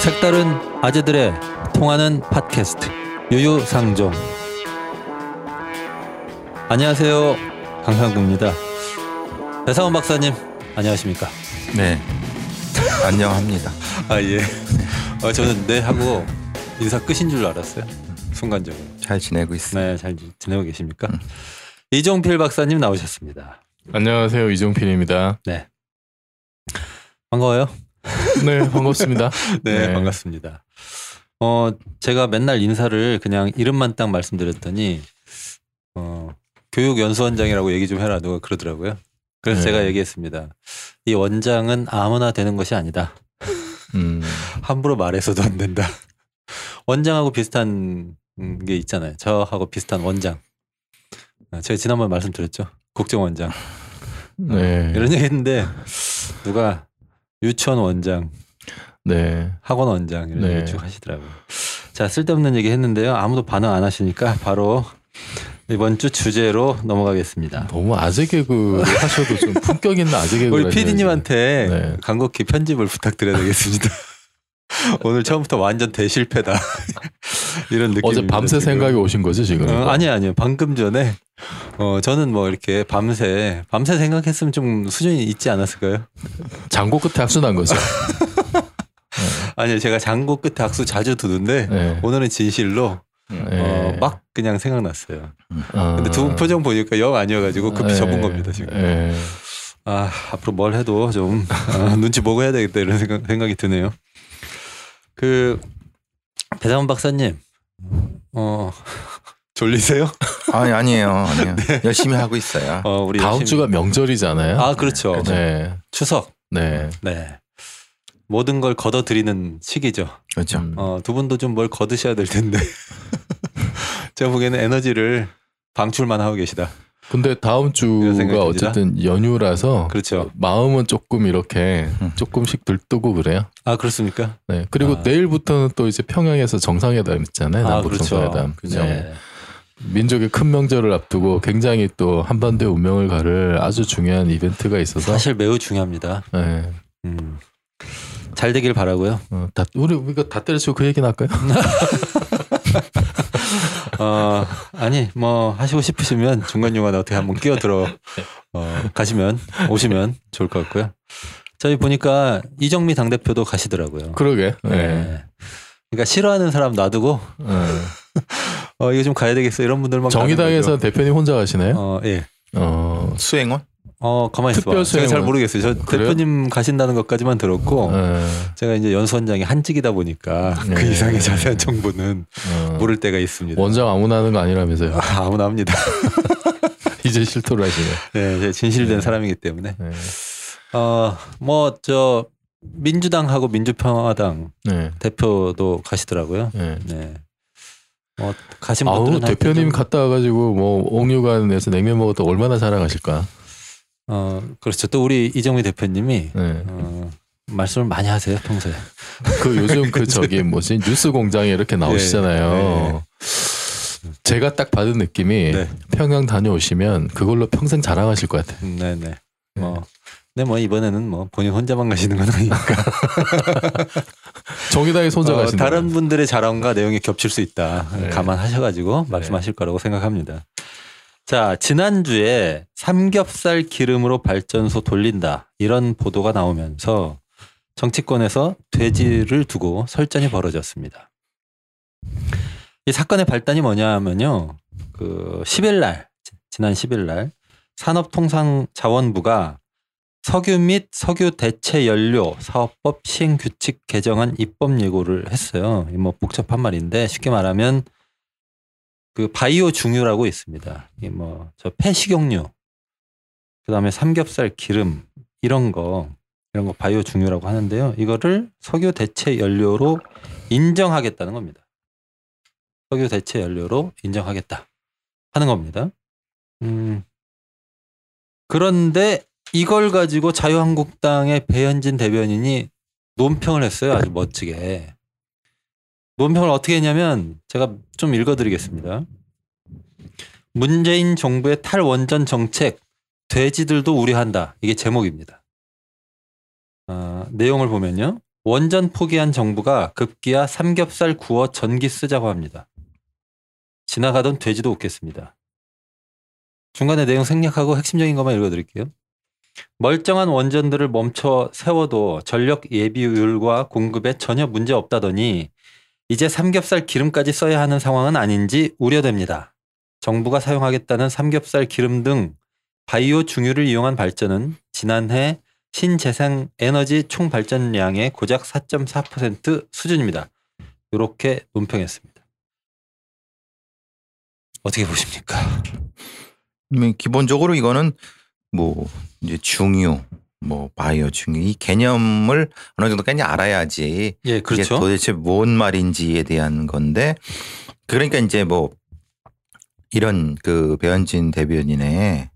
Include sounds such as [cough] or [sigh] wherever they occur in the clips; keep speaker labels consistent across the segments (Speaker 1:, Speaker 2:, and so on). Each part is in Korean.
Speaker 1: 색다른 아재들의 통하는 팟캐스트 유유상종. 안녕하세요 강상구입니다. 배상원 박사님 안녕하십니까?
Speaker 2: 네. 안녕합니다.
Speaker 1: 아예. 어, 저는 네 하고 인사 끝인 줄 알았어요 순간적으로.
Speaker 2: 잘 지내고 있습니다.
Speaker 1: 네잘 지내고 계십니까? 이종필 박사님 나오셨습니다.
Speaker 3: 안녕하세요 이종필입니다.
Speaker 1: 네. 반가워요
Speaker 3: 네 반갑습니다. [laughs]
Speaker 1: 네,
Speaker 3: 네.
Speaker 1: 반갑습니다. 어, 제가 맨날 인사를 그냥 이름만 딱 말씀드렸더니 어, 교육연수원장이라고 얘기 좀 해라 누가 그러더라고요. 그래서
Speaker 3: 네.
Speaker 1: 제가 얘기했습니다. 이 원장은 아무나 되는 것이 아니다.
Speaker 3: 음,
Speaker 1: 함부로 말해서도 안 된다. 원장하고 비슷한 음, 게 있잖아요. 저하고 비슷한 원장. 아, 제가 지난번 말씀드렸죠. 국정원장.
Speaker 3: 네,
Speaker 1: 이런 얘기 했는데 누가 유치원 원장,
Speaker 3: 네,
Speaker 1: 학원 원장 이런
Speaker 3: 네.
Speaker 1: 얘기 쭉 하시더라고요. 자 쓸데없는 얘기 했는데요. 아무도 반응 안 하시니까 바로 이번 주 주제로 넘어가겠습니다.
Speaker 3: 너무 아재 개그 하셔도 좀 품격 있는 아재 개그.
Speaker 1: 우리 PD님한테
Speaker 3: 네.
Speaker 1: 간곡히 편집을 부탁드려야 되겠습니다. [laughs] [laughs] 오늘 처음부터 완전 대실패다. [laughs] 이런 느낌.
Speaker 3: 어제 밤새 생각이 오신 거죠 지금?
Speaker 1: 어, 아니요, 아니요. 방금 전에 어 저는 뭐 이렇게 밤새 밤새 생각했으면 좀 수준이 있지 않았을까요?
Speaker 3: 장고 끝에 학수 난 거죠. [laughs]
Speaker 1: 아니요, 제가 장고 끝에 악수 자주 두는데
Speaker 3: 네.
Speaker 1: 오늘은 진실로
Speaker 3: 네.
Speaker 1: 어, 막 그냥 생각났어요.
Speaker 3: 아.
Speaker 1: 근데 두 분 표정 보니까 영 아니어가지고 급히
Speaker 3: 네.
Speaker 1: 접은 겁니다 지금.
Speaker 3: 네.
Speaker 1: 아 앞으로 뭘 해도 좀 아, 눈치 보고 해야 되겠다 이런 생각, 생각이 드네요. 그 배상원 박사님, 어 [laughs] 졸리세요?
Speaker 2: 아니 아니에요. 아니요. [laughs] 열심히 하고 있어요.
Speaker 1: 어 우리
Speaker 3: 다음
Speaker 1: 열심히-
Speaker 3: 주가 명절이잖아요.
Speaker 1: 아 그렇죠.
Speaker 3: 네,
Speaker 1: 추석.
Speaker 3: 네.
Speaker 1: 네. 모든 걸 걷어들이는 시기죠.
Speaker 2: 그렇죠.
Speaker 3: 음.
Speaker 1: 어, 두 분도 좀 뭘 걷으셔야 될 텐데. [laughs] 제가 보기에는 에너지를 방출만 하고 계시다.
Speaker 3: 근데 다음 주가. 어쨌든 연휴라서
Speaker 1: 그렇죠.
Speaker 3: 마음은 조금 이렇게
Speaker 2: 음.
Speaker 3: 조금씩 들뜨고 그래요.
Speaker 1: 아 그렇습니까?
Speaker 3: 네. 그리고
Speaker 1: 아.
Speaker 3: 내일부터는 또 이제 평양에서 정상회담 있잖아요.
Speaker 1: 아
Speaker 3: 남북
Speaker 1: 그렇죠.
Speaker 3: 정상회담.
Speaker 1: 그죠.
Speaker 3: 네. 민족의 큰 명절을 앞두고 굉장히 또 한반도의 운명을 가를 아주 중요한 이벤트가 있어서
Speaker 1: 사실 매우 중요합니다.
Speaker 3: 네.
Speaker 1: 음. 잘 되길 바라고요.
Speaker 3: 어, 다, 우리 이거 다 때려치고 그 얘기나 할까요? [laughs]
Speaker 1: 어, 아니 뭐 하시고 싶으시면 중간 중간에 어떻게 한번 끼어들어 어, 가시면 오시면 좋을 것 같고요. 저희 보니까 이정미 당 대표도 가시더라고요.
Speaker 3: 그러게. 네.
Speaker 1: 네. 그러니까 싫어하는 사람 놔두고
Speaker 3: 네.
Speaker 1: 어 이거 좀 가야 되겠어 이런 분들만
Speaker 3: 정의당에서 대표님 혼자 가시나요?
Speaker 1: 거죠. 어 예.
Speaker 2: 어, 수행원?
Speaker 1: 어 가만히 있어.
Speaker 3: 특별
Speaker 1: 제가 잘. 모르겠어요. 저
Speaker 3: 그래요?
Speaker 1: 대표님 가신다는 것까지만 들었고
Speaker 3: 네.
Speaker 1: 제가 이제 연수원장이 한직이다 보니까 그
Speaker 3: 네.
Speaker 1: 이상의 자세한 정보는
Speaker 3: 어,
Speaker 1: 모를 때가 있습니다.
Speaker 3: 원장 아무나 하는 거 아니라면서요.
Speaker 1: 아, 아무나 합니다. [laughs]
Speaker 3: 이제 실토를 하시네.
Speaker 1: 네, 진실된
Speaker 3: 네.
Speaker 1: 사람이기 때문에.
Speaker 3: 네.
Speaker 1: 어, 뭐, 저, 민주당하고 민주평화당
Speaker 3: 네.
Speaker 1: 대표도 가시더라고요.
Speaker 3: 네.
Speaker 1: 네. 뭐, 가신 하여튼
Speaker 3: 대표님
Speaker 1: 좀,
Speaker 3: 갔다 와가지고 뭐 옥류관에서 냉면 먹었다 얼마나 자랑하실까.
Speaker 1: 어, 그렇죠. 또 우리 이정미 대표님이,
Speaker 3: 네.
Speaker 1: 어, 말씀을 많이 하세요, 평소에.
Speaker 3: 그 요즘 그 저기 뭐지 뉴스 공장에 이렇게 나오시잖아요.
Speaker 1: 네.
Speaker 3: 제가 딱 받은 느낌이
Speaker 1: 네.
Speaker 3: 평양 다녀오시면 그걸로 평생 자랑하실 것 같아요.
Speaker 1: 음, 네네. 뭐, 근데 뭐, 이번에는 뭐, 본인 혼자만 가시는 건 아니니까. [laughs]
Speaker 3: 정의당에 손자
Speaker 1: 어,
Speaker 3: 가신다.
Speaker 1: 다른 분들의 자랑과 내용이 겹칠 수 있다.
Speaker 3: 네.
Speaker 1: 감안하셔가지고 말씀하실 거라고 생각합니다. 자, 지난주에 삼겹살 기름으로 발전소 돌린다. 이런 보도가 나오면서 정치권에서 돼지를 두고 설전이 벌어졌습니다. 이 사건의 발단이 뭐냐 하면요. 그 10일 날, 지난 10일 날 산업통상자원부가 석유 및 석유 대체 연료 사업법 시행 규칙 개정안 입법 예고를 했어요. 이뭐 복잡한 말인데 쉽게 말하면 그 바이오 중유라고 있습니다. 이 뭐 저 폐식용유, 그다음에 삼겹살 기름 이런 거 이런 거 바이오 중유라고 하는데요. 이거를 석유 대체 연료로 인정하겠다는 겁니다. 석유 대체 연료로 인정하겠다 하는 겁니다. 음. 그런데 이걸 가지고 자유한국당의 배현진 대변인이 논평을 했어요. 아주 멋지게. 논평을 어떻게 했냐면 제가 좀 읽어드리겠습니다. 문재인 정부의 탈원전 정책 돼지들도 우려한다. 이게 제목입니다. 아, 내용을 보면요. 원전 포기한 정부가 급기야 삼겹살 구워 전기 쓰자고 합니다. 지나가던 돼지도 웃겠습니다. 중간에 내용 생략하고 핵심적인 것만 읽어드릴게요. 멀쩡한 원전들을 멈춰 세워도 전력 예비율과 공급에 전혀 문제 없다더니 이제 삼겹살 기름까지 써야 하는 상황은 아닌지 우려됩니다. 정부가 사용하겠다는 삼겹살 기름 등 바이오 중유를 이용한 발전은 지난해 신재생 에너지 총 발전량의 고작 4.4% 수준입니다. 이렇게 논평했습니다. 어떻게 보십니까?
Speaker 2: 음, 기본적으로 이거는 뭐 이제 중유, 뭐 바이오 중유 이 개념을 어느 정도까지 알아야지
Speaker 1: 예,
Speaker 2: 이게
Speaker 1: 그렇죠.
Speaker 2: 도대체 뭔 말인지에 대한 건데 그러니까 이제 뭐 이런 그 배현진 대변인의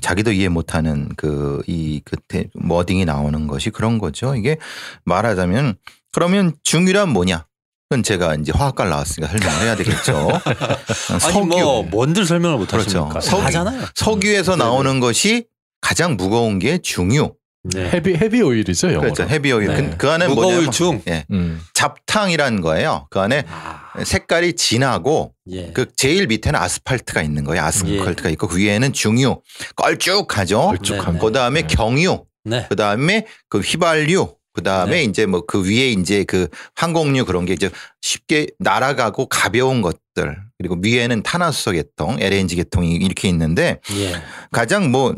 Speaker 2: 자기도 이해 못하는 그 이 그때 wording이 나오는 것이 그런 거죠. 이게 말하자면 그러면 중유란 뭐냐? 그건 제가 이제 화학과를 나왔으니까 설명을 해야 되겠죠. [laughs]
Speaker 1: 아니 뭐 뭔들 설명을 못
Speaker 2: 그렇죠.
Speaker 1: 하십니까?
Speaker 2: 석유.
Speaker 1: 하잖아요.
Speaker 2: 석유에서
Speaker 1: 네네.
Speaker 2: 나오는 것이 가장 무거운 게 중유.
Speaker 1: 네.
Speaker 3: heavy heavy oil이죠 영어로.
Speaker 2: 그렇죠. heavy oil.
Speaker 1: 네.
Speaker 2: 그, 그 안에
Speaker 1: 무거울
Speaker 2: 뭐냐면
Speaker 1: 중.
Speaker 2: 예.
Speaker 3: 음.
Speaker 2: 잡탕이라는 거예요. 그 안에
Speaker 1: 아,
Speaker 2: 색깔이 진하고
Speaker 1: 예.
Speaker 2: 그 제일 밑에는 아스팔트가 있는 거예요. 아스팔트가 있고 그 위에는 중유 걸쭉하죠.
Speaker 3: 걸쭉한
Speaker 1: 네,
Speaker 3: 거.
Speaker 2: 그 다음에
Speaker 3: 네.
Speaker 2: 경유,
Speaker 1: 네.
Speaker 2: 그 다음에 그 휘발유, 그 다음에
Speaker 1: 네.
Speaker 2: 이제 뭐 그 위에 이제 그 항공유 그런 게 이제 쉽게 날아가고 가벼운 것들 그리고 위에는 탄화수소 계통, LNG 계통이 이렇게 있는데
Speaker 1: 예.
Speaker 2: 가장 뭐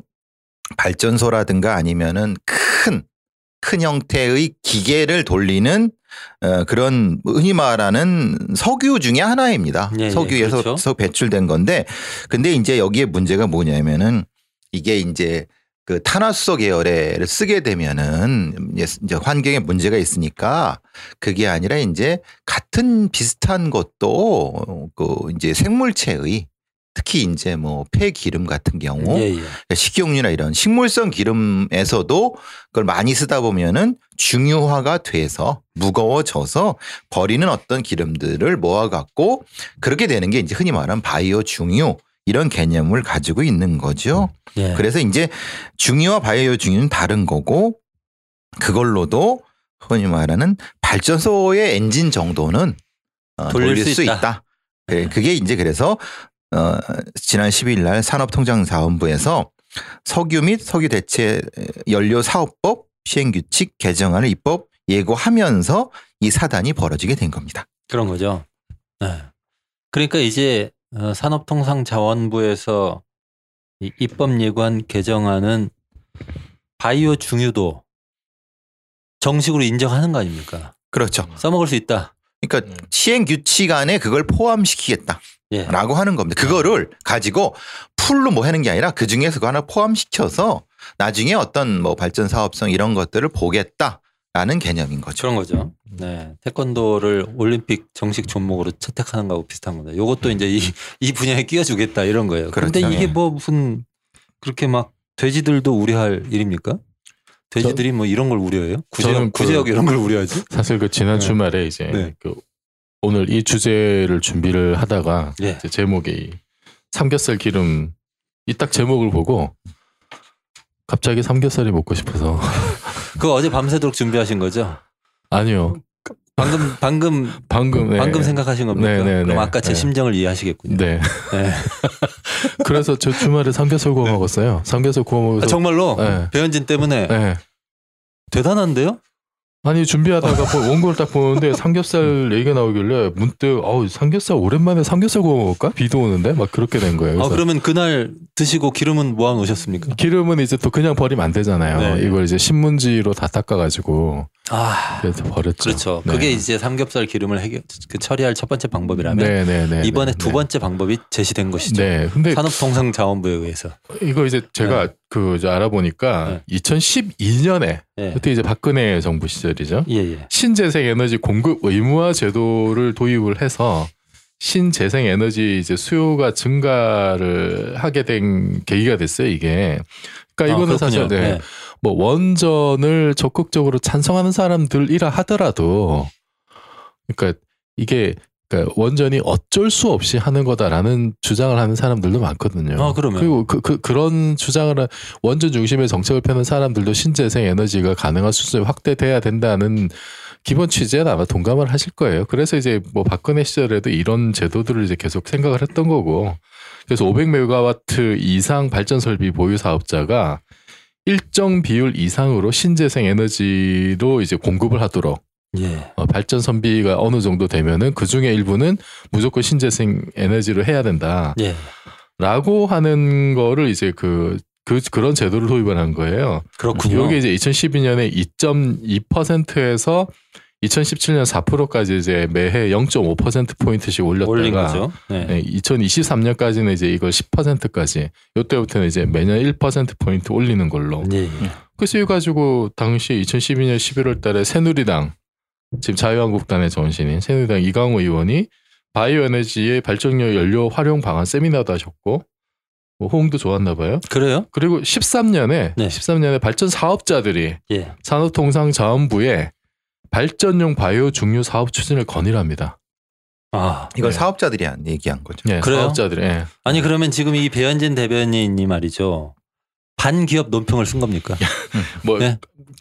Speaker 2: 발전소라든가 아니면은 큰, 큰 형태의 기계를 돌리는 어, 그런 흔히 말하는 석유 중에 하나입니다.
Speaker 1: 예, 예,
Speaker 2: 석유에서
Speaker 1: 그렇죠.
Speaker 2: 배출된 건데 근데 이제 여기에 문제가 뭐냐면은 이게 이제 그 탄화수소 계열을 쓰게 되면은 이제 이제 환경에 문제가 있으니까 그게 아니라 이제 같은 비슷한 것도 그 이제 생물체의 특히 이제 뭐 폐기름 같은 경우
Speaker 1: 예, 예.
Speaker 2: 그러니까 식용유나 이런 식물성 기름에서도 그걸 많이 쓰다 보면은 중유화가 돼서 무거워져서 버리는 어떤 기름들을 모아갖고 그렇게 되는 게 이제 흔히 말하는 바이오 중유 이런 개념을 가지고 있는 거죠.
Speaker 1: 예.
Speaker 2: 그래서 이제 중유와 바이오 중유는 다른 거고 그걸로도 흔히 말하는 발전소의 엔진 정도는 어,
Speaker 1: 돌릴
Speaker 2: 돌릴, 수수
Speaker 1: 있다.
Speaker 2: 있다. 네, 그게 이제 그래서 어, 지난 10일 날 산업통상자원부에서 석유 및 석유 대체 연료 사업법 시행 규칙 개정안을 입법 예고하면서 이 사단이 벌어지게 된 겁니다.
Speaker 1: 그런 거죠. 네. 그러니까 이제 어, 산업통상자원부에서 이 입법 예고한 개정안은 바이오 중유도 정식으로 인정하는 거 아닙니까?
Speaker 2: 그렇죠.
Speaker 1: 써먹을 수 있다.
Speaker 2: 그러니까
Speaker 3: 음.
Speaker 2: 시행 규칙 안에 그걸 포함시키겠다.
Speaker 1: 예.
Speaker 2: 라고 하는 겁니다. 그거를 가지고 풀로 뭐 하는 게 아니라 그 중에서 그거 하나 포함시켜서 나중에 어떤 뭐 발전 사업성 이런 것들을 보겠다라는 개념인 거죠.
Speaker 1: 그런 거죠. 네. 태권도를 올림픽 정식 종목으로 채택하는 거하고 비슷한 겁니다. 요것도 이제 이, 이 분야에 끼워주겠다 이런 거예요. 그런데
Speaker 2: 그렇죠.
Speaker 1: 이게
Speaker 2: 예.
Speaker 1: 뭐 무슨 그렇게 막 돼지들도 우려할 일입니까? 돼지들이 뭐 이런 걸 우려해요? 구제역,
Speaker 3: 그-
Speaker 1: 구제역 이런 걸 우려하지?
Speaker 3: 사실 그 지난
Speaker 1: 네.
Speaker 3: 주말에 이제
Speaker 1: 네.
Speaker 3: 그 오늘 이 주제를 준비를 하다가
Speaker 1: 예.
Speaker 3: 제목이 삼겹살 기름 이 딱 제목을 보고 갑자기 삼겹살이 먹고 싶어서 [laughs]
Speaker 1: 그거 어제 밤새도록 준비하신 거죠?
Speaker 3: 아니요
Speaker 1: 방금 방금
Speaker 3: 방금 네.
Speaker 1: 방금 생각하신 겁니까?
Speaker 3: 네, 네,
Speaker 1: 그럼
Speaker 3: 네.
Speaker 1: 아까 제
Speaker 3: 네.
Speaker 1: 심정을 이해하시겠군요.
Speaker 3: 네
Speaker 1: 네. [laughs]
Speaker 3: 그래서 저 주말에 삼겹살 구워 먹었어요 삼겹살 구워 먹어서
Speaker 1: 아, 정말로
Speaker 3: 네.
Speaker 1: 배현진 때문에
Speaker 3: 네.
Speaker 1: 대단한데요?
Speaker 3: 아니 준비하다가 뭐 원고를 딱 보는데 삼겹살 얘기가 나오길래 문득 어우 삼겹살 오랜만에 삼겹살 구워 먹을까 비도 오는데 막 그렇게 된 거예요.
Speaker 1: 아 그러면 그날 드시고 기름은 모아 놓으셨습니까?
Speaker 3: 기름은 이제 또 그냥 버리면 안 되잖아요.
Speaker 1: 네.
Speaker 3: 이걸 이제 신문지로 다 닦아가지고
Speaker 1: 아
Speaker 3: 그래서 버렸죠.
Speaker 1: 그렇죠.
Speaker 3: 네.
Speaker 1: 그게 이제 삼겹살 기름을 해결 그 처리할 첫 번째 방법이라면
Speaker 3: 네네네.
Speaker 1: 이번에
Speaker 3: 네.
Speaker 1: 두 번째 방법이 제시된 것이죠.
Speaker 3: 네. 근데
Speaker 1: 산업통상자원부에 의해서.
Speaker 3: 이거 이제 제가 그 이제 알아보니까 2012년에
Speaker 1: 예.
Speaker 3: 그때 이제 박근혜 정부 시절이죠.
Speaker 1: 예, 예.
Speaker 3: 신재생 에너지 공급 의무화 제도를 도입을 해서 신재생 에너지 이제 수요가 증가를 하게 된 계기가 됐어요, 이게. 그러니까 이거는
Speaker 1: 아,
Speaker 3: 사실
Speaker 1: 그렇군요.
Speaker 3: 네. 뭐 원전을 적극적으로 찬성하는 사람들이라 하더라도 그러니까 이게 그러니까 원전이 어쩔 수 없이 하는 거다라는 주장을 하는 사람들도 많거든요.
Speaker 1: 아, 그러면.
Speaker 3: 그리고 그, 그, 그런 주장을 하- 원전 중심의 정책을 펴는 사람들도 신재생 에너지가 가능한 수준이 확대돼야 된다는 기본 취지에 아마 동감을 하실 거예요. 그래서 이제 뭐 박근혜 시절에도 이런 제도들을 이제 계속 생각을 했던 거고. 그래서 500메가와트 이상 발전 설비 보유 사업자가 일정 비율 이상으로 신재생 에너지로 이제 공급을 하도록
Speaker 1: 예.
Speaker 3: 어, 발전 선비가 어느 정도 되면은 그 중에 일부는 무조건 신재생 에너지로 해야 된다라고
Speaker 1: 예.
Speaker 3: 하는 거를 이제 그, 그 그런 제도를 도입을 한 거예요.
Speaker 1: 그렇군요.
Speaker 3: 이게 이제 2012년에 2.2%에서 2017년 4%까지 이제 매해 0.5% 포인트씩 올렸다가
Speaker 1: 올린 거죠. 네.
Speaker 3: 네, 2023년까지는 이제 이걸 10%까지 이때부터는 이제 매년 1% 포인트 올리는 걸로.
Speaker 1: 예. 예.
Speaker 3: 그래서 이거 가지고 당시 2012년 11월 달에 새누리당 지금 자유한국당의 전신인 새누리당 이강호 의원이 바이오 에너지의 발전력 연료 활용 방안 세미나도 하셨고 뭐 호응도 좋았나 봐요.
Speaker 1: 그래요?
Speaker 3: 그리고 13년에
Speaker 1: 네.
Speaker 3: 13년에 발전 사업자들이
Speaker 1: 예.
Speaker 3: 산업통상자원부에 발전용 바이오 중류 사업 추진을 건의합니다.
Speaker 1: 아.
Speaker 2: 이걸
Speaker 3: 네.
Speaker 2: 사업자들이 안 얘기한 거죠.
Speaker 3: 예,
Speaker 1: 그래요?
Speaker 3: 사업자들이 예.
Speaker 1: 아니 그러면 지금 이 배현진 대변인이 말이죠. 반기업 논평을 쓴 겁니까? [laughs]
Speaker 3: 뭐
Speaker 1: 네.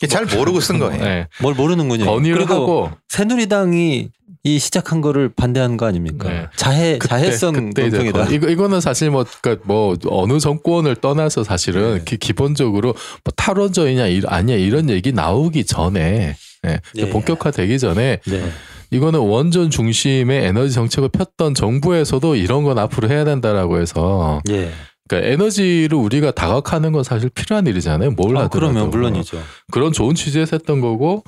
Speaker 2: 잘 모르고 쓴 거예요.
Speaker 3: 예,
Speaker 1: 뭘 모르는군요.
Speaker 3: 건의를
Speaker 1: 그리고
Speaker 3: 하고
Speaker 1: 새누리당이 이 시작한 거를 반대한 거 아닙니까?
Speaker 3: 네.
Speaker 1: 자해 자해성
Speaker 3: 그때
Speaker 1: 논평이다.
Speaker 3: 건- 이거 이거는 사실 뭐, 그러니까 뭐 어느 정권을 떠나서 사실은
Speaker 1: 네.
Speaker 3: 기, 기본적으로 뭐 탈원전이냐 이- 아니야 이런 얘기 나오기 전에 예,
Speaker 1: 예.
Speaker 3: 본격화 되기 전에
Speaker 1: 네.
Speaker 3: 이거는 원전 중심의 에너지 정책을 폈던 정부에서도 이런 건 앞으로 해야 된다라고 해서
Speaker 1: 예.
Speaker 3: 그러니까 에너지를 우리가 다각하는 건 사실 필요한 일이잖아요. 뭘
Speaker 1: 아,
Speaker 3: 하더라도
Speaker 1: 그러면 물론이죠.
Speaker 3: 그런 좋은 취지에서 했던 거고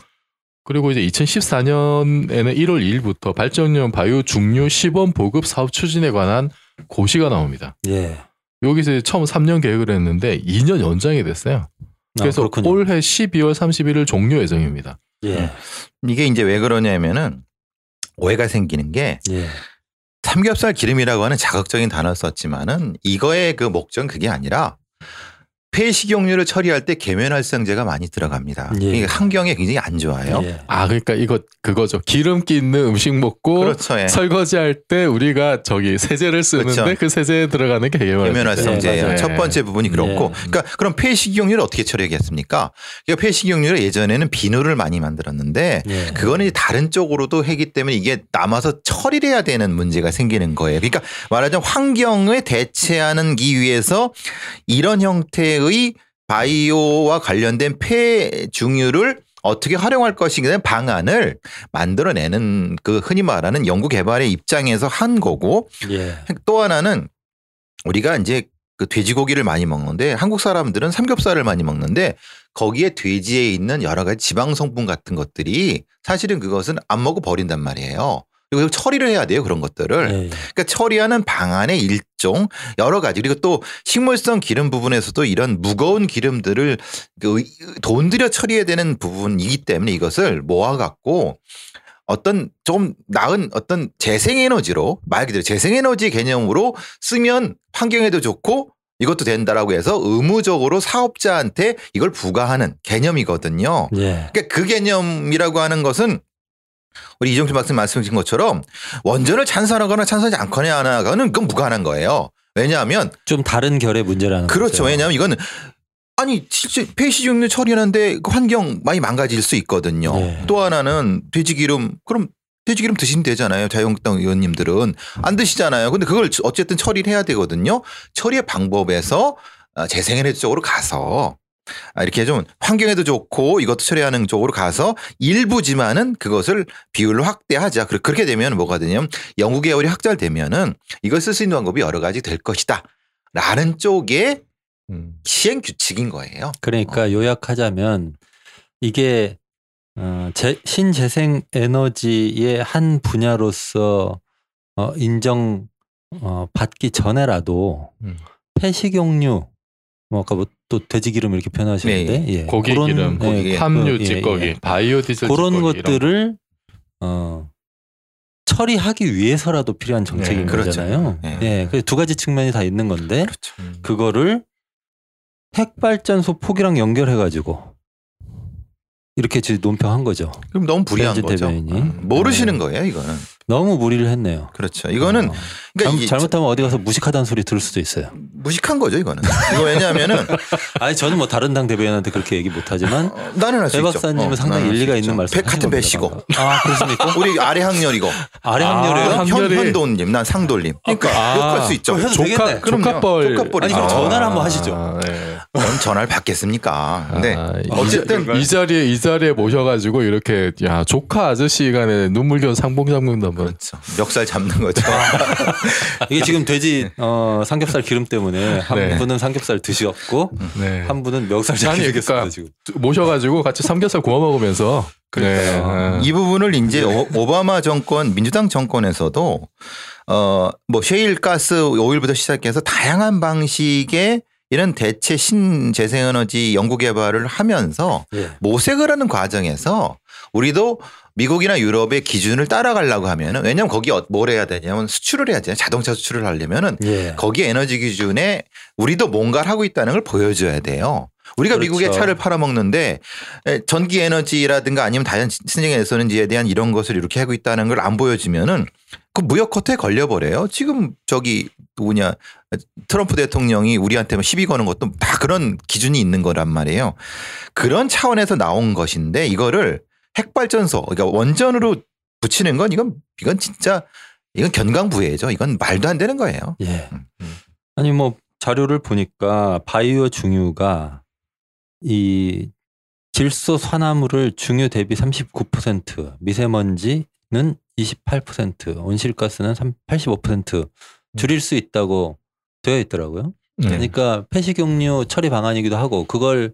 Speaker 3: 그리고 이제 2014년에는 1월 2일부터 발전용 바이오 중류 시범 보급 사업 추진에 관한 고시가 나옵니다.
Speaker 1: 예.
Speaker 3: 여기서 처음 3년 계획을 했는데 2년 연장이 됐어요. 그래서
Speaker 1: 아.
Speaker 3: 올해 12월 31일 종료 예정입니다.
Speaker 1: 예.
Speaker 2: 이게 이제 왜 그러냐면은 오해가 생기는 게
Speaker 1: 예.
Speaker 2: 삼겹살 기름이라고 하는 자극적인 단어를 썼지만은 이거의 그 목적은 그게 아니라 폐식용유를 처리할 때 계면활성제가 많이 들어갑니다.
Speaker 1: 예.
Speaker 2: 이게 환경에 굉장히 안 좋아요.
Speaker 1: 예.
Speaker 3: 아 그러니까 이거 그거죠. 기름기 있는 음식 먹고
Speaker 2: 그렇죠. 예.
Speaker 3: 설거지할 때 우리가 저기 세제를 쓰는데
Speaker 2: 그렇죠.
Speaker 3: 그 세제에 들어가는 게 계면활성제.
Speaker 2: 계면활성제예요.
Speaker 3: 맞아요.
Speaker 2: 첫 번째 부분이 그렇고,
Speaker 1: 예.
Speaker 2: 그러니까 그럼 폐식용유를 어떻게 처리하겠습니까? 그러니까 폐식용유를 예전에는 비누를 많이 만들었는데
Speaker 1: 예.
Speaker 2: 그거는 다른 쪽으로도 하기 때문에 이게 남아서 처리를 해야 되는 문제가 생기는 거예요. 그러니까 말하자면 환경에 대체하기 위해서 이런 형태의 바이오와 관련된 폐 중유를 어떻게 활용할 것인가에 대한 방안을 만들어내는 그 흔히 말하는 연구 개발의 입장에서 한 거고
Speaker 1: 예.
Speaker 2: 또 하나는 우리가 이제 그 돼지고기를 많이 먹는데 한국 사람들은 삼겹살을 많이 먹는데 거기에 돼지에 있는 여러 가지 지방 성분 같은 것들이 사실은 그것은 안 먹고 버린단 말이에요. 그리고 처리를 해야 돼요 그런 것들을.
Speaker 1: 예.
Speaker 2: 그러니까 처리하는 방안의 일종 여러 가지 그리고 또 식물성 기름 부분에서도 이런 무거운 기름들을 그돈 들여 처리해야 되는 부분이기 때문에 이것을 모아갖고 어떤 좀 나은 어떤 재생에너지로 말 그대로 재생에너지 개념으로 쓰면 환경에도 좋고 이것도 된다라고 해서 의무적으로 사업자한테 이걸 부과하는 개념이거든요.
Speaker 1: 예.
Speaker 2: 그러니까 그 개념이라고 하는 것은 우리 이정수 박사님 말씀하신 것처럼 원전을 찬성하거나 찬성하지 않거나 하나가는 그건 무관한 거예요. 왜냐하면
Speaker 1: 좀 다른 결의 문제라는
Speaker 2: 그렇죠.
Speaker 1: 거죠.
Speaker 2: 왜냐하면 이거는 아니 실제 폐식용유 처리하는데 그 환경 많이 망가질 수 있거든요.
Speaker 1: 예.
Speaker 2: 또 하나는 돼지기름 그럼 돼지기름 드시면 되잖아요. 자유한국당 의원님들은 안 드시잖아요. 근데 그걸 어쨌든 처리를 해야 되거든요. 처리의 방법에서 아, 재생에너지 쪽으로 가서 아, 이렇게 좀 환경에도 좋고 이것도 처리하는 쪽으로 가서 일부지만은 그것을 비율을 확대하자. 그렇- 그렇게 되면 뭐가 되냐면 연구 개월이 확절되면은 이걸 쓸 수 있는 방법이 여러 가지 될 것이다. 라는 쪽의
Speaker 3: 음.
Speaker 2: 시행 규칙인 거예요.
Speaker 1: 그러니까 요약하자면 이게 어, 재- 신재생 에너지의 한 분야로서 어, 인정 어, 받기 전에라도
Speaker 3: 음.
Speaker 1: 폐식용유 뭐 아까 뭐 또 돼지 기름 이렇게 표현하시는데 예.
Speaker 3: 고기
Speaker 1: 그런,
Speaker 3: 기름,
Speaker 1: 예,
Speaker 2: 고기,
Speaker 3: 함유
Speaker 1: 그, 예,
Speaker 3: 찌꺼기,
Speaker 1: 예.
Speaker 3: 바이오 디젤
Speaker 1: 그런 것들을 어, 처리하기 위해서라도 필요한 정책인
Speaker 3: 네,
Speaker 2: 그렇죠.
Speaker 1: 거잖아요.
Speaker 2: 네.
Speaker 1: 예, 그래서 두 가지 측면이 다 있는 건데
Speaker 2: 그렇죠.
Speaker 3: 음.
Speaker 1: 그거를 핵발전소 포기랑 연결해가지고 이렇게 지금 논평한 거죠.
Speaker 2: 그럼 너무 불리한 거죠.
Speaker 1: 대변인이.
Speaker 2: 음, 모르시는
Speaker 1: 네.
Speaker 2: 거예요, 이거는.
Speaker 1: 너무 무리를 했네요.
Speaker 2: 그렇죠. 이거는
Speaker 1: 어,
Speaker 2: 그러니까
Speaker 1: 잘못,
Speaker 2: 이게
Speaker 1: 잘못하면 어디 가서 무식하다는 소리 들을 수도 있어요.
Speaker 2: 무식한 거죠, 이거는. 이거 왜냐하면은 [laughs]
Speaker 1: 아니 저는 뭐 다른 당 대변인한테 그렇게 얘기 못하지만
Speaker 2: 어, 나는
Speaker 1: 할수배
Speaker 2: 있죠.
Speaker 1: 박사님은
Speaker 2: 어,
Speaker 1: 상당히 일리가
Speaker 2: 있죠.
Speaker 1: 있는 말씀.
Speaker 2: 배 같은 배시고.
Speaker 1: 아 그렇습니까? [laughs]
Speaker 2: 우리 아래 학렬이고.
Speaker 1: 아래
Speaker 3: 아,
Speaker 1: 합류래요?
Speaker 3: 한-
Speaker 2: 현, 현도님, 난 상돌님. 그러니까
Speaker 3: 아.
Speaker 2: 욕할 수 있죠.
Speaker 3: 조카
Speaker 1: 되겠네.
Speaker 2: 그럼요.
Speaker 3: 조카뻘
Speaker 2: 조카뻘이죠.
Speaker 1: 아니, 그럼 전화를 한번 하시죠.
Speaker 3: 아, 네.
Speaker 2: 전 전화를 받겠습니까? 근데
Speaker 3: 아, 이-
Speaker 2: 어쨌든
Speaker 3: 이 자리에 이 자리에 모셔가지고 이렇게 야 조카 아저씨간에 눈물겨운 상봉상봉도 한번
Speaker 2: 그렇죠. 멱살 잡는 거죠. [laughs]
Speaker 1: 이게 지금 돼지 어, 삼겹살 기름 때문에 한
Speaker 3: 네.
Speaker 1: 분은 삼겹살 드시었고
Speaker 3: 네.
Speaker 1: 한 분은 멱살 되겠습니다
Speaker 3: 그러니까
Speaker 1: 지금.
Speaker 3: 모셔가지고 같이 삼겹살 구워 먹으면서
Speaker 1: 그러니까요.
Speaker 3: 네.
Speaker 2: 이 부분을 이제 오- 오바마 정권, 민주당 정권에서도 어, 뭐 셰일 가스 오일부터 시작해서 다양한 방식의 이런 대체 신재생에너지 연구 개발을 하면서
Speaker 1: 예.
Speaker 2: 모색을 하는 과정에서 우리도 미국이나 유럽의 기준을 따라가려고 하면은 왜냐하면 거기 어- 뭘 해야 되냐면 수출을 해야 되잖아요. 자동차 수출을 하려면은
Speaker 1: 예.
Speaker 2: 거기 에너지 기준에 우리도 뭔가를 하고 있다는 걸 보여줘야 돼요. 우리가
Speaker 1: 그렇죠.
Speaker 2: 미국의 차를 팔아먹는데 에, 전기 에너지라든가 아니면 다른 신재생 에너지에 대한 이런 것을 이렇게 하고 있다는 걸 안 보여주면은 그 무역 커트에 걸려버려요. 지금 저기 누구냐 트럼프 대통령이 우리한테 뭐 시비 거는 것도 다 그런 기준이 있는 거란 말이에요. 그런 차원에서 나온 것인데 이거를 핵발전소 그러니까 원전으로 붙이는 건 이건 이건 진짜 이건 견강부회죠. 이건 말도 안 되는 거예요.
Speaker 1: 예.
Speaker 2: 음.
Speaker 1: 아니 뭐 자료를 보니까 바이오 중유가 이 질소 산화물을 중유 대비 39%, 미세먼지는 28%, 온실가스는 85% 줄일 수 있다고 되어 있더라고요.
Speaker 3: 네.
Speaker 1: 그러니까 폐식용유 처리 방안이기도 하고 그걸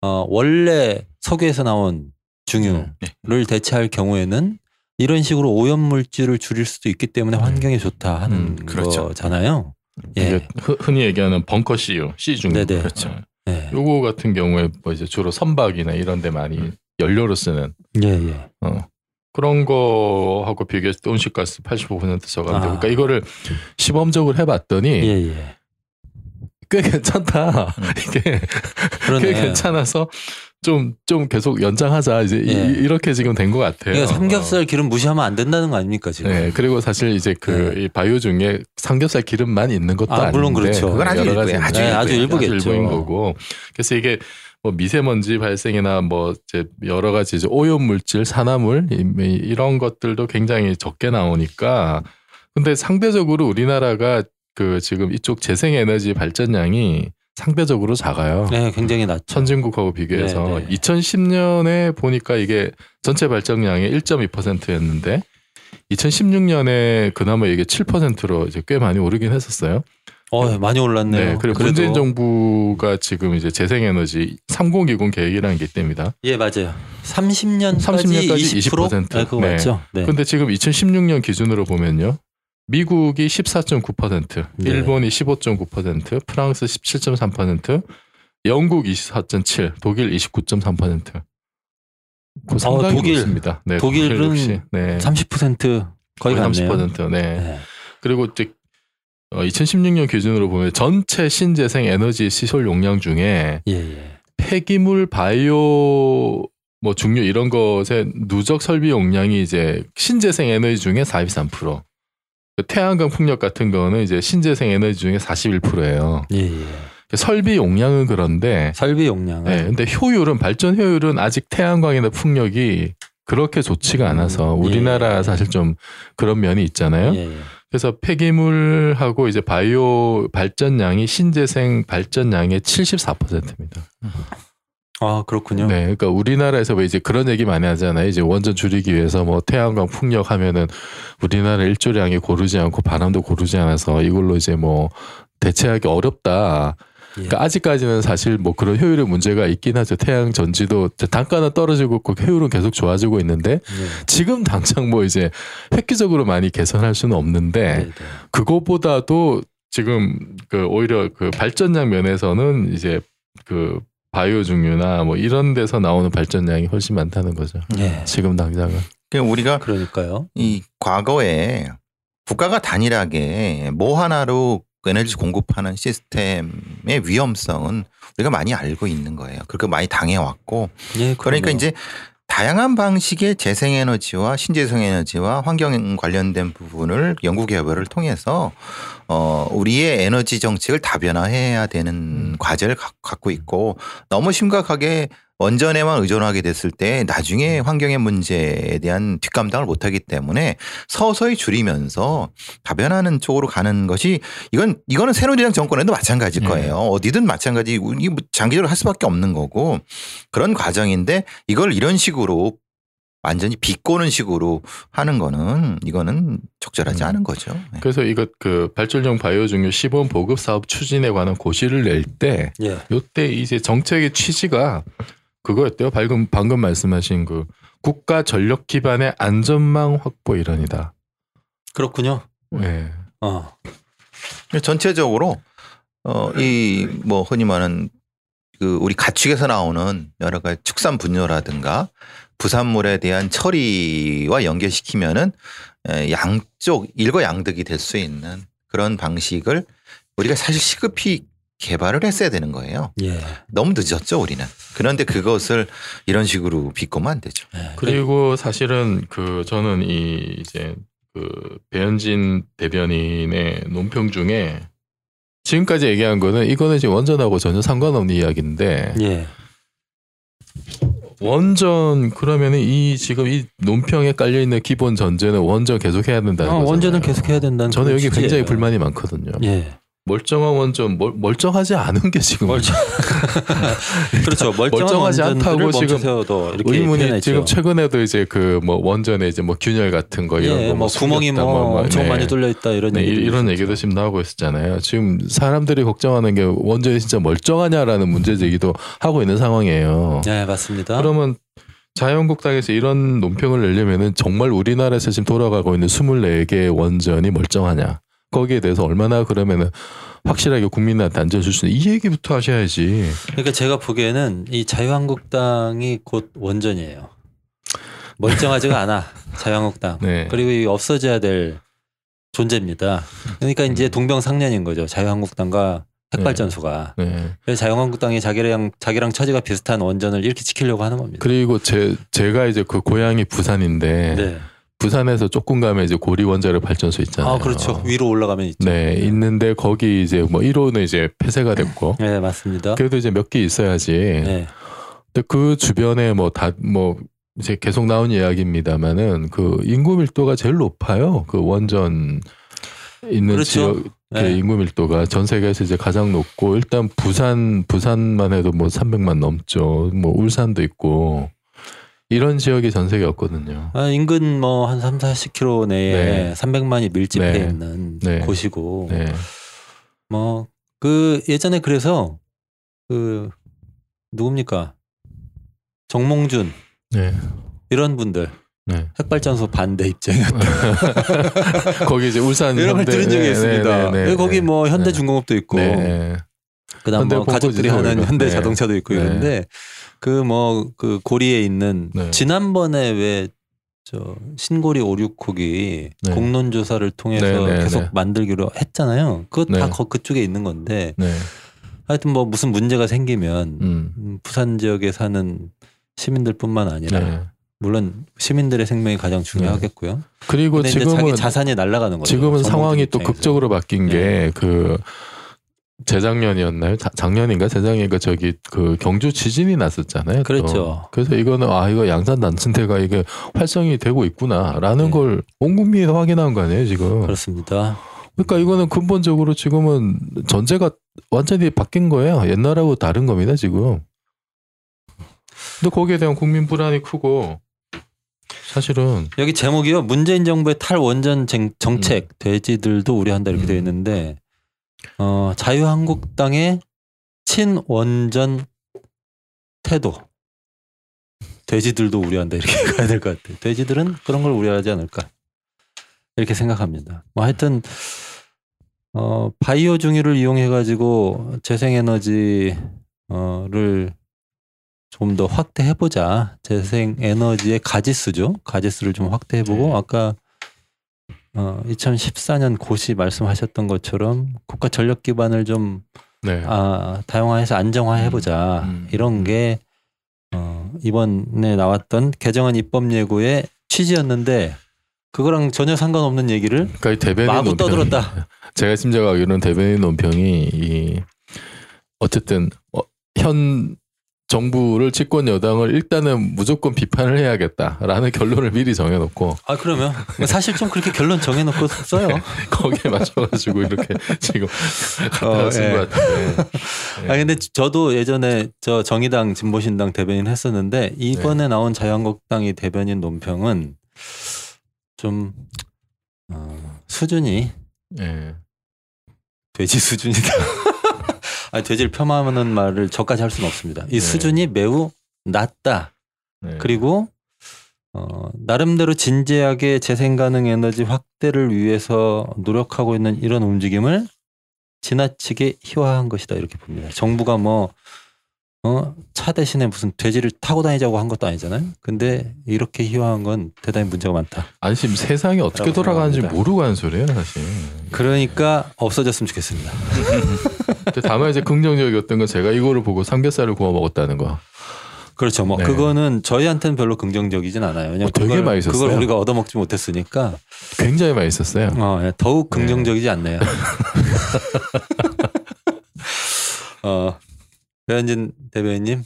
Speaker 1: 어 원래 석유에서 나온 중유를
Speaker 2: 네.
Speaker 1: 대체할 경우에는 이런 식으로 오염 물질을 줄일 수도 있기 때문에 환경에 좋다 하는
Speaker 3: 음,
Speaker 2: 그렇죠.
Speaker 1: 거잖아요. 예.
Speaker 3: 흔- 흔히 얘기하는 벙커 CU, C 중요.
Speaker 1: 네네.
Speaker 2: 그렇죠.
Speaker 1: 예.
Speaker 3: 요거 같은 경우에 뭐 이제 주로 선박이나 이런 데 많이 연료로 쓰는
Speaker 1: 예, 예.
Speaker 3: 어. 그런 거하고 비교해서 또 온실가스 85% 저감돼.
Speaker 1: 아.
Speaker 3: 그러니까 이거를 시범적으로 해봤더니
Speaker 1: 예, 예.
Speaker 3: 꽤 괜찮다. 이게
Speaker 1: 그러네.
Speaker 3: 꽤 괜찮아서 좀좀 계속 연장하자 이제 이-
Speaker 1: 예.
Speaker 3: 이 렇게 지금 된 것 같아요.
Speaker 1: 그러니까 삼겹살 기름 무시하면 안 된다는 거 아닙니까
Speaker 3: 어.
Speaker 1: 지금?
Speaker 3: 네, 그리고 사실 이제 그이 바이오 중에 삼겹살 기름만 있는 것도
Speaker 1: 아,
Speaker 3: 아닌데
Speaker 1: 물론 그렇죠.
Speaker 2: 그건 아주 일부예요. 아주
Speaker 3: 네,
Speaker 1: 일부예요. 아주 일부겠죠.
Speaker 3: 일부인 거고. 그래서 이게 뭐 미세먼지 발생이나 뭐 이제 여러 가지 이제 오염 물질, 산화물 이- 이런 것들도 굉장히 적게 나오니까 근데 상대적으로 우리나라가 그 지금 이쪽 재생에너지 발전량이 상대적으로 작아요.
Speaker 1: 네, 굉장히 낮죠.
Speaker 3: 선진국하고 비교해서
Speaker 1: 네, 네.
Speaker 3: 2010년에 보니까 이게 전체 발전량의 1.2%였는데 2016년에 그나마 이게 7%로 이제 꽤 많이 오르긴 했었어요.
Speaker 1: 어, 많이 올랐네요.
Speaker 3: 네, 그리고 문재인 정부가 지금 이제 재생에너지 3020 계획이라는 게 있답니다.
Speaker 1: 예, 맞아요. 30년까지,
Speaker 3: 30년까지
Speaker 1: 20%?
Speaker 3: 20%.
Speaker 1: 네, 그거
Speaker 3: 네.
Speaker 1: 맞죠? 네.
Speaker 3: 근데 지금 2016년 기준으로 보면요. 미국이 14.9%,
Speaker 1: 네.
Speaker 3: 일본이 15.9%, 프랑스 17.3%, 영국 24.7, 독일 29.3%. 그 상당히
Speaker 1: 어, 독일.
Speaker 3: 높습니다. 네,
Speaker 1: 독일은
Speaker 3: 독일 역시. 네.
Speaker 1: 30% 거의 갔네요.
Speaker 3: 30%. 네.
Speaker 1: 네.
Speaker 3: 그리고 이제 어, 2016년 기준으로 보면 전체 신재생 에너지 시설 용량 중에
Speaker 1: 예, 예.
Speaker 3: 폐기물 바이오 뭐 중요 이런 것의 누적 설비 용량이 이제 신재생 에너지 중에 43%. 그 태양광 풍력 같은 거는 이제 신재생 에너지 중에 41%예요.
Speaker 1: 예, 예.
Speaker 3: 설비 용량은 그런데
Speaker 1: 설비 용량은
Speaker 3: 네, 근데 효율은 발전 효율은 아직 태양광이나 풍력이 그렇게 좋지가 않아서
Speaker 1: 음,
Speaker 3: 우리나라
Speaker 1: 예.
Speaker 3: 사실 좀 그런 면이 있잖아요. 그래서 폐기물하고 이제 바이오 발전량이 신재생 발전량의 74%입니다.
Speaker 1: 아, 그렇군요.
Speaker 3: 네, 그러니까 우리나라에서 왜 이제 그런 얘기 많이 하잖아요. 이제 원전 줄이기 위해서 뭐 태양광 풍력 하면은 우리나라 일조량이 고르지 않고 바람도 고르지 않아서 이걸로 이제 뭐 대체하기 어렵다.
Speaker 1: 예.
Speaker 3: 그러니까 아직까지는 사실 뭐 그런 효율의 문제가 있긴 하죠. 태양 전지도 단가는 떨어지고 있고 효율은 계속 좋아지고 있는데
Speaker 1: 예.
Speaker 3: 지금 당장 뭐 이제 획기적으로 많이 개선할 수는 없는데
Speaker 1: 네, 네.
Speaker 3: 그거보다도 지금 그 오히려 그 발전량 면에서는 이제 그 바이오 중류나 뭐 이런 데서 나오는 발전량이 훨씬 많다는 거죠.
Speaker 1: 예.
Speaker 3: 지금 당장은.
Speaker 2: 그러니까 우리가
Speaker 1: 그러니까요.
Speaker 2: 이 과거에 국가가 단일하게 뭐 하나로 에너지 공급하는 시스템의 위험성은 우리가 많이 알고 있는 거예요. 그렇게 많이 당해왔고
Speaker 1: 예,
Speaker 2: 그러니까. 이제 다양한 방식의 재생에너지와 신재생에너지와 환경 관련된 부분을 연구개발을 통해서 어 우리의 에너지 정책을 다변화해야 되는
Speaker 3: 음.
Speaker 2: 과제를 가- 갖고 있고 너무 심각하게 원전에만 의존하게 됐을 때 나중에 환경의 문제에 대한 뒷감당을 못하기 때문에 서서히 줄이면서 다변하는 쪽으로 가는 것이 이건 이거는 새누리당 정권에도 마찬가지일
Speaker 3: 네.
Speaker 2: 거예요. 어디든 마찬가지 이 장기적으로 할 수밖에 없는 거고 그런 과정인데 이걸 이런 식으로 완전히 비꼬는 식으로 하는 거는 이거는 적절하지
Speaker 3: 음.
Speaker 2: 않은 거죠. 네.
Speaker 3: 그래서 이거 그 발전용 바이오 중유 시범 보급 사업 추진에 관한 고시를 낼때
Speaker 1: 예.
Speaker 3: 요때 이제 정책의 취지가 그거였대요. 방금 방금 말씀하신 그 국가 전력 기반의 안전망 확보 일환이다.
Speaker 1: 그렇군요.
Speaker 3: 예.
Speaker 1: 어.
Speaker 2: 전체적으로 어 이 뭐 흔히 말하는 그 우리 가축에서 나오는 여러 가지 축산 분뇨라든가 부산물에 대한 처리와 연계시키면은 에, 양쪽 일거양득이 될 수 있는 그런 방식을 우리가 사실 시급히 개발을 했어야 되는 거예요.
Speaker 1: 예.
Speaker 2: 너무 늦었죠, 우리는. 그런데 그것을 이런 식으로 비꼬면 안 되죠.
Speaker 1: 예.
Speaker 3: 그리고 사실은 그 저는 이 이제 그 배현진 대변인의 논평 중에 지금까지 얘기한 거는 이거는 지금 원전하고 전혀 상관없는 이야기인데
Speaker 1: 예.
Speaker 3: 원전 그러면은 이 지금 이 논평에 깔려 있는 기본 전제는 원전 계속 해야 된다는
Speaker 1: 어,
Speaker 3: 거잖아요.
Speaker 1: 원전은 계속 해야 된다는
Speaker 3: 저는 여기 굉장히. 불만이 많거든요.
Speaker 1: 예.
Speaker 3: 멀쩡한 원전 멀, 멀쩡하지 않은 게 지금
Speaker 1: 멀쩡. [laughs] 그렇죠.
Speaker 3: 멀쩡하지 않다고 지금 의문이. 지금 최근에도 이제 그 뭐 원전에 이제 뭐 균열 같은 거 이런
Speaker 1: 예, 거뭐 구멍이
Speaker 3: 숨겼다,
Speaker 1: 뭐 엄청
Speaker 3: 네.
Speaker 1: 많이 뚫려 있다 이런
Speaker 3: 네,
Speaker 1: 얘기도
Speaker 3: 이- 이런
Speaker 1: 있었죠.
Speaker 3: 얘기도 지금 나오고 있었잖아요. 지금 사람들이 걱정하는 게 원전이 진짜 멀쩡하냐라는 문제 제기도 하고 있는 상황이에요.
Speaker 1: 네, 맞습니다.
Speaker 3: 그러면 자유한국당에서 이런 논평을 내려면은 정말 우리나라에서 지금 돌아가고 있는 24개의 원전이 멀쩡하냐. 거기에 대해서 얼마나 그러면은 확실하게 국민한테 안전 줄 수 있는 이 얘기부터 하셔야지.
Speaker 1: 그러니까 제가 보기에는 이 자유한국당이 곧 원전이에요. 멀쩡하지가 않아 [laughs] 자유한국당.
Speaker 3: 네.
Speaker 1: 그리고 이 없어져야 될 존재입니다. 그러니까 이제 동병상련인 거죠. 자유한국당과 핵발전소가.
Speaker 3: 네.
Speaker 1: 그래서 자유한국당이 자기랑 자기랑 처지가 비슷한 원전을 이렇게 지키려고 하는 겁니다.
Speaker 3: 그리고 제 제가 이제 그 고향이 부산인데
Speaker 1: 네.
Speaker 3: 부산에서 조금 가면 이제 고리 원자력 발전소 있잖아요.
Speaker 1: 아 그렇죠. 위로 올라가면 있죠.
Speaker 3: 네, 있는데 거기 이제 뭐 1호는 이제 폐쇄가 됐고
Speaker 1: 네, 맞습니다.
Speaker 3: 그래도 이제 몇 개 있어야지.
Speaker 1: 네.
Speaker 3: 근데 그 주변에 뭐 다뭐 이제 계속 나온 이야기입니다만은 그 인구 밀도가 제일 높아요. 그 원전 있는
Speaker 1: 그렇죠.
Speaker 3: 지역 그
Speaker 1: 네.
Speaker 3: 인구 밀도가 전 세계에서 이제 가장 높고 일단 부산 부산만 해도 뭐 300만 넘죠. 뭐 울산도 있고 이런 지역이 전 세계 없거든요.
Speaker 1: 아, 인근 뭐 한 3, 40km 내에
Speaker 3: 네.
Speaker 1: 300만이 밀집해
Speaker 3: 네.
Speaker 1: 있는
Speaker 3: 네.
Speaker 1: 곳이고
Speaker 3: 네.
Speaker 1: 뭐그 예전에 그래서 그 누굽니까 정몽준
Speaker 3: 네.
Speaker 1: 이런 분들
Speaker 3: 네.
Speaker 1: 핵발전소 반대 입장이었다 [laughs]
Speaker 3: 거기 이제 울산
Speaker 1: 이런 걸
Speaker 3: 현대-
Speaker 1: 들은 적이
Speaker 3: 네,
Speaker 1: 있습니다.
Speaker 3: 네, 네,
Speaker 1: 거기
Speaker 3: 네.
Speaker 1: 뭐
Speaker 3: 네.
Speaker 1: 현대중공업도 있고
Speaker 3: 네.
Speaker 1: 그다음 뭐 가족들이 하는. 현대
Speaker 3: 네.
Speaker 1: 자동차도 있고
Speaker 3: 네.
Speaker 1: 이런데 그뭐 그 고리에 있는
Speaker 3: 네.
Speaker 1: 지난번에 왜저 신고리 569기
Speaker 3: 네.
Speaker 1: 공론 조사를 통해서
Speaker 3: 네, 네,
Speaker 1: 계속
Speaker 3: 네.
Speaker 1: 만들기로 했잖아요. 그거 다
Speaker 3: 네.
Speaker 1: 거- 그쪽에 있는 건데
Speaker 3: 네.
Speaker 1: 하여튼 뭐 무슨 문제가 생기면
Speaker 3: 음.
Speaker 1: 음, 부산 지역에 사는 시민들뿐만 아니라
Speaker 3: 네.
Speaker 1: 물론 시민들의 생명이 가장 중요하겠고요.
Speaker 3: 그리고 지금은
Speaker 1: 자기 자산이 날아가는 거죠.
Speaker 3: 지금은 상황이 또. 극적으로 바뀐
Speaker 1: 네.
Speaker 3: 게그 재작년이었나요? 자- 작년인가 재작년인가 저기 그 경주 지진이 났었잖아요. 또.
Speaker 1: 그렇죠.
Speaker 3: 그래서 이거는 아 이거 양산 단층대가 이게 활성이 되고 있구나라는
Speaker 1: 네.
Speaker 3: 걸온 국민이 확인한 거 아니에요 지금.
Speaker 1: 그렇습니다.
Speaker 3: 그러니까 이거는 근본적으로 지금은 전제가 완전히 바뀐 거예요. 옛날하고 다른 겁니다 지금. 근데 거기에 대한 국민 불안이 크고 사실은
Speaker 1: 여기 제목이요. 문재인 정부의 탈원전 정- 정책
Speaker 3: 음.
Speaker 1: 돼지들도 우려한다 이렇게
Speaker 3: 음.
Speaker 1: 되어 있는데 어, 자유한국당의 친원전 태도. 돼지들도 우려한다 이렇게 [laughs] 가야 될 것 같아요. 돼지들은 그런 걸 우려하지 않을까 이렇게 생각합니다. 뭐 하여튼 어, 바이오 중유를 이용해 가지고 재생에너지를 좀 더 확대해 보자. 재생에너지의 가지수죠. 가지수를 좀 확대해 보고
Speaker 3: 네.
Speaker 1: 아까 어, 2014년 고시 말씀하셨던 것처럼 국가 전력 기반을 좀
Speaker 3: 네.
Speaker 1: 아, 다양화해서 안정화해보자
Speaker 3: 음.
Speaker 1: 이런 게 어, 이번에 나왔던 개정안 입법 예고의 취지였는데 그거랑 전혀 상관없는 얘기를
Speaker 3: 그러니까 이 대변인
Speaker 1: 마구
Speaker 3: 논평이-
Speaker 1: 떠들었다. [laughs]
Speaker 3: 제가 짐작하기로는 대변인 논평이 이 어쨌든 어, 현 정부를 집권 여당을 일단은 무조건 비판을 해야겠다라는 결론을 미리 정해놓고
Speaker 1: 아 그러면 사실 좀 그렇게 결론 정해놓고 써요. [laughs]
Speaker 3: 거기에 맞춰가지고 이렇게 지금
Speaker 1: 어,
Speaker 3: 갖다 쓴
Speaker 1: 예.
Speaker 3: 것 같은데.
Speaker 1: 아 근데 저도 예전에 저 정의당 진보신당 대변인 했었는데 이번에 나온 자유한국당이 대변인 논평은 좀 어, 수준이
Speaker 3: 예.
Speaker 1: 돼지 수준이다. 아니 돼지를 폄하하는 말을 저까지 할 수는 없습니다. 이
Speaker 3: 네.
Speaker 1: 수준이 매우 낮다.
Speaker 3: 네.
Speaker 1: 그리고 어, 나름대로 진지하게 재생 가능 에너지 확대를 위해서 노력하고 있는 이런 움직임을 지나치게 희화한 것이다 이렇게 봅니다. 정부가 뭐 어, 차 대신에 무슨 돼지를 타고 다니자고 한 것도 아니잖아요. 근데 이렇게 희화한 건 대단히 문제가 많다.
Speaker 3: 아니 지금 세상이 어떻게 돌아가는지. 모르고 하는 소리예요 사실.
Speaker 1: 그러니까 없어졌으면 좋겠습니다. [laughs]
Speaker 3: 다만 이제 긍정적이었던 건 제가 이거를 보고 삼겹살을 구워 먹었다는 거.
Speaker 1: 그렇죠. 뭐
Speaker 3: 네.
Speaker 1: 그거는 저희한테는 별로 긍정적이진 않아요. 왜냐면
Speaker 3: 어, 되게
Speaker 1: 그걸,
Speaker 3: 맛있었어요.
Speaker 1: 그걸 우리가 얻어먹지 못했으니까
Speaker 3: 굉장히 맛있었어요.
Speaker 1: 어, 예, 더욱
Speaker 3: 네.
Speaker 1: 긍정적이지 않네요. [laughs] [laughs] 어, 배현진 대변인님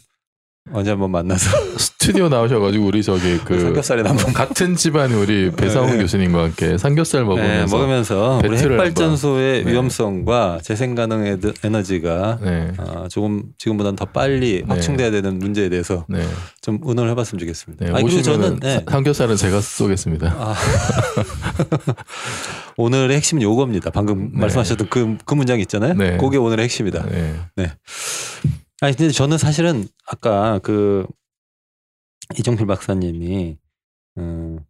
Speaker 1: 언제 한번 만나서 [laughs]
Speaker 3: 스튜디오 나오셔가지고 우리 저기 그
Speaker 1: 삼겹살이나 한번
Speaker 3: 같은 집안 우리 배상훈
Speaker 1: 네.
Speaker 3: 교수님과 함께 삼겹살
Speaker 1: 네,
Speaker 3: 먹으면서
Speaker 1: 먹으면서 우리 핵발전소의.
Speaker 3: 네.
Speaker 1: 위험성과 재생 가능 에너지가
Speaker 3: 네.
Speaker 1: 어, 조금 지금보다는 더 빨리
Speaker 3: 네.
Speaker 1: 확충돼야 되는 문제에 대해서
Speaker 3: 네.
Speaker 1: 좀 의논을 해봤으면 좋겠습니다.
Speaker 3: 네.
Speaker 1: 아니, 그리고 저는 네.
Speaker 3: 사- 삼겹살은 제가 쏘겠습니다.
Speaker 1: 아. [laughs] 오늘의 핵심은 요겁니다. 방금
Speaker 3: 네.
Speaker 1: 말씀하셨던 그, 그 문장 있잖아요.
Speaker 3: 네.
Speaker 1: 그게 오늘의 핵심이다.
Speaker 3: 네.
Speaker 1: 아니 근데 저는 사실은 아까 그 이종필 박사님이 음,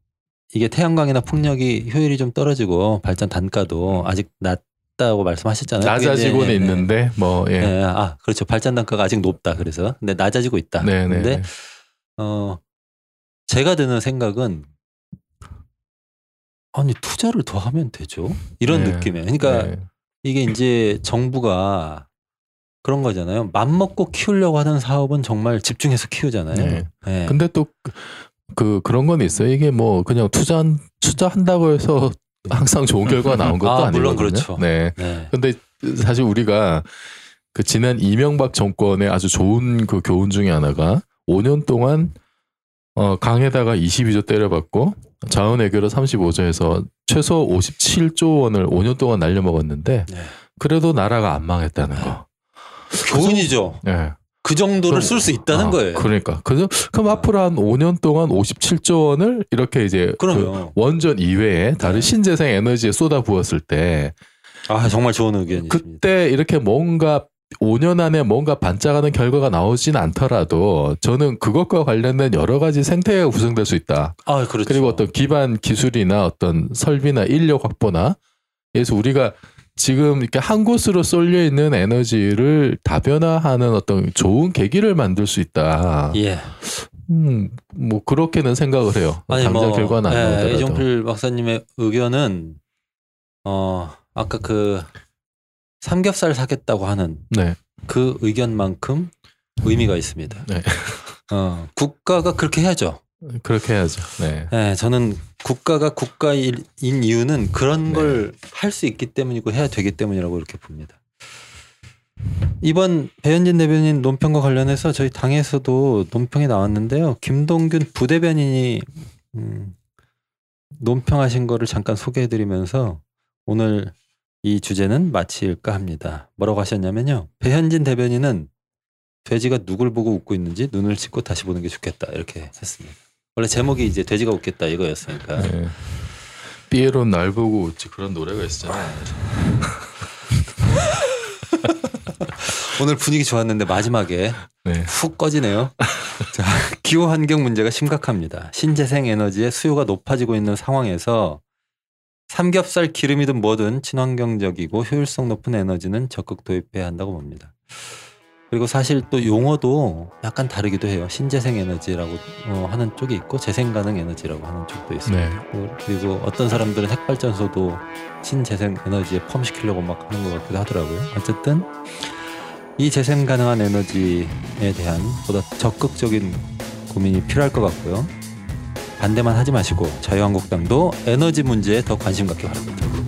Speaker 1: 이게 태양광이나 풍력이 효율이 좀 떨어지고 발전 단가도 아직 낮다고 말씀하셨잖아요.
Speaker 3: 낮아지고는
Speaker 1: 네,
Speaker 3: 있는데 뭐 예.
Speaker 1: 네. 네, 아 그렇죠. 발전 단가가 아직 높다. 그래서 근데 낮아지고 있다.
Speaker 3: 네, 네.
Speaker 1: 근데 어 제가 드는 생각은 아니 투자를 더 하면 되죠. 이런
Speaker 3: 네.
Speaker 1: 느낌이에요. 그러니까
Speaker 3: 네.
Speaker 1: 이게 이제 정부가 그런 거잖아요. 맘 먹고 키우려고 하는 사업은 정말 집중해서 키우잖아요.
Speaker 3: 네.
Speaker 1: 네.
Speaker 3: 근데 또 그 그런 건 있어요. 이게 뭐 그냥 투자 투자한다고 해서 [laughs] 항상 좋은 결과가 나온 것도
Speaker 1: 아,
Speaker 3: 아, 니거든요
Speaker 1: 물론 그렇죠.
Speaker 3: 네.
Speaker 1: 네.
Speaker 3: 근데 사실 우리가 그 지난 이명박 정권의 아주 좋은 그 교훈 중에 하나가 5년 동안 어 강에다가 22조 때려받고 자원 외교로 35조에서 최소 57조 원을 5년 동안 날려먹었는데
Speaker 1: 네.
Speaker 3: 그래도 나라가 안 망했다는 거.
Speaker 1: 교훈이죠.
Speaker 3: 예.
Speaker 1: 그 정도를 쓸 수 있다는
Speaker 3: 아,
Speaker 1: 거예요.
Speaker 3: 그러니까 그죠? 그럼 앞으로 한 5년 동안 57조 원을 이렇게 이제 그. 원전 이외에 다른
Speaker 1: 네.
Speaker 3: 신재생 에너지에 쏟아 부었을 때
Speaker 1: 아 정말 좋은 의견이십니다.
Speaker 3: 그때 이렇게 뭔가 5년 안에 뭔가 반짝하는 결과가 나오진 않더라도 저는 그것과 관련된 여러 가지 생태계가 구성될 수 있다.
Speaker 1: 아 그렇죠.
Speaker 3: 그리고 어떤 기반 기술이나 어떤 설비나 인력 확보나 그래서 우리가 지금 이렇게 한 곳으로 쏠려 있는 에너지를 다변화하는 어떤 좋은 계기를 만들 수 있다.
Speaker 1: 예.
Speaker 3: 음, 뭐 그렇게는 생각을 해요.
Speaker 1: 아니
Speaker 3: 당장
Speaker 1: 뭐
Speaker 3: 결과는 안
Speaker 1: 예,
Speaker 3: 나오더라도.
Speaker 1: 이종필 박사님의 의견은 어 아까 그 삼겹살 사겠다고 하는
Speaker 3: 네,
Speaker 1: 그 의견만큼 의미가 있습니다.
Speaker 3: 네.
Speaker 1: 어, 국가가 그렇게 해야죠.
Speaker 3: 그렇게 해야죠. 네,
Speaker 1: 네, 저는 국가가 국가인 이유는 그런
Speaker 3: 네.
Speaker 1: 걸할 수 있기 때문이고 해야 되기 때문이라고 이렇게 봅니다. 이번 배현진 대변인 논평과 관련해서 저희 당에서도 논평이 나왔는데요. 김동균 부대변인이 음, 논평하신 거를 잠깐 소개해드리면서 오늘 이 주제는 마칠까 합니다. 뭐라고 하셨냐면요. 배현진 대변인은 돼지가 누굴 보고 웃고 있는지 눈을 씻고 다시 보는 게 좋겠다 이렇게 했습니다. 원래 제목이 이제 돼지가 웃겠다 이거였으니까.
Speaker 3: 네. 삐에로 날 보고 웃지 그런 노래가 있었잖아요. [laughs]
Speaker 1: 오늘 분위기 좋았는데 마지막에
Speaker 3: 네.
Speaker 1: 훅 꺼지네요. [laughs] 자, 기후 환경 문제가 심각합니다. 신재생 에너지의 수요가 높아지고 있는 상황에서 삼겹살 기름이든 뭐든 친환경적이고 효율성 높은 에너지는 적극 도입해야 한다고 봅니다. 그리고 사실 또 용어도 약간 다르기도 해요. 신재생 에너지라고 어, 하는 쪽이 있고 재생 가능 에너지라고 하는 쪽도 있습니다.
Speaker 3: 네.
Speaker 1: 그리고 어떤 사람들은 핵발전소도 신재생 에너지에 펌시키려고 막 하는 것 같기도 하더라고요. 어쨌든 이 재생 가능한 에너지에 대한 보다 적극적인 고민이 필요할 것 같고요. 반대만 하지 마시고 자유한국당도 에너지 문제에 더 관심 갖기 바랍니다.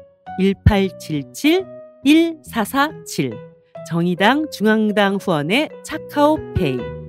Speaker 4: 1877 1447 정의당 중앙당 후원의 차카오페이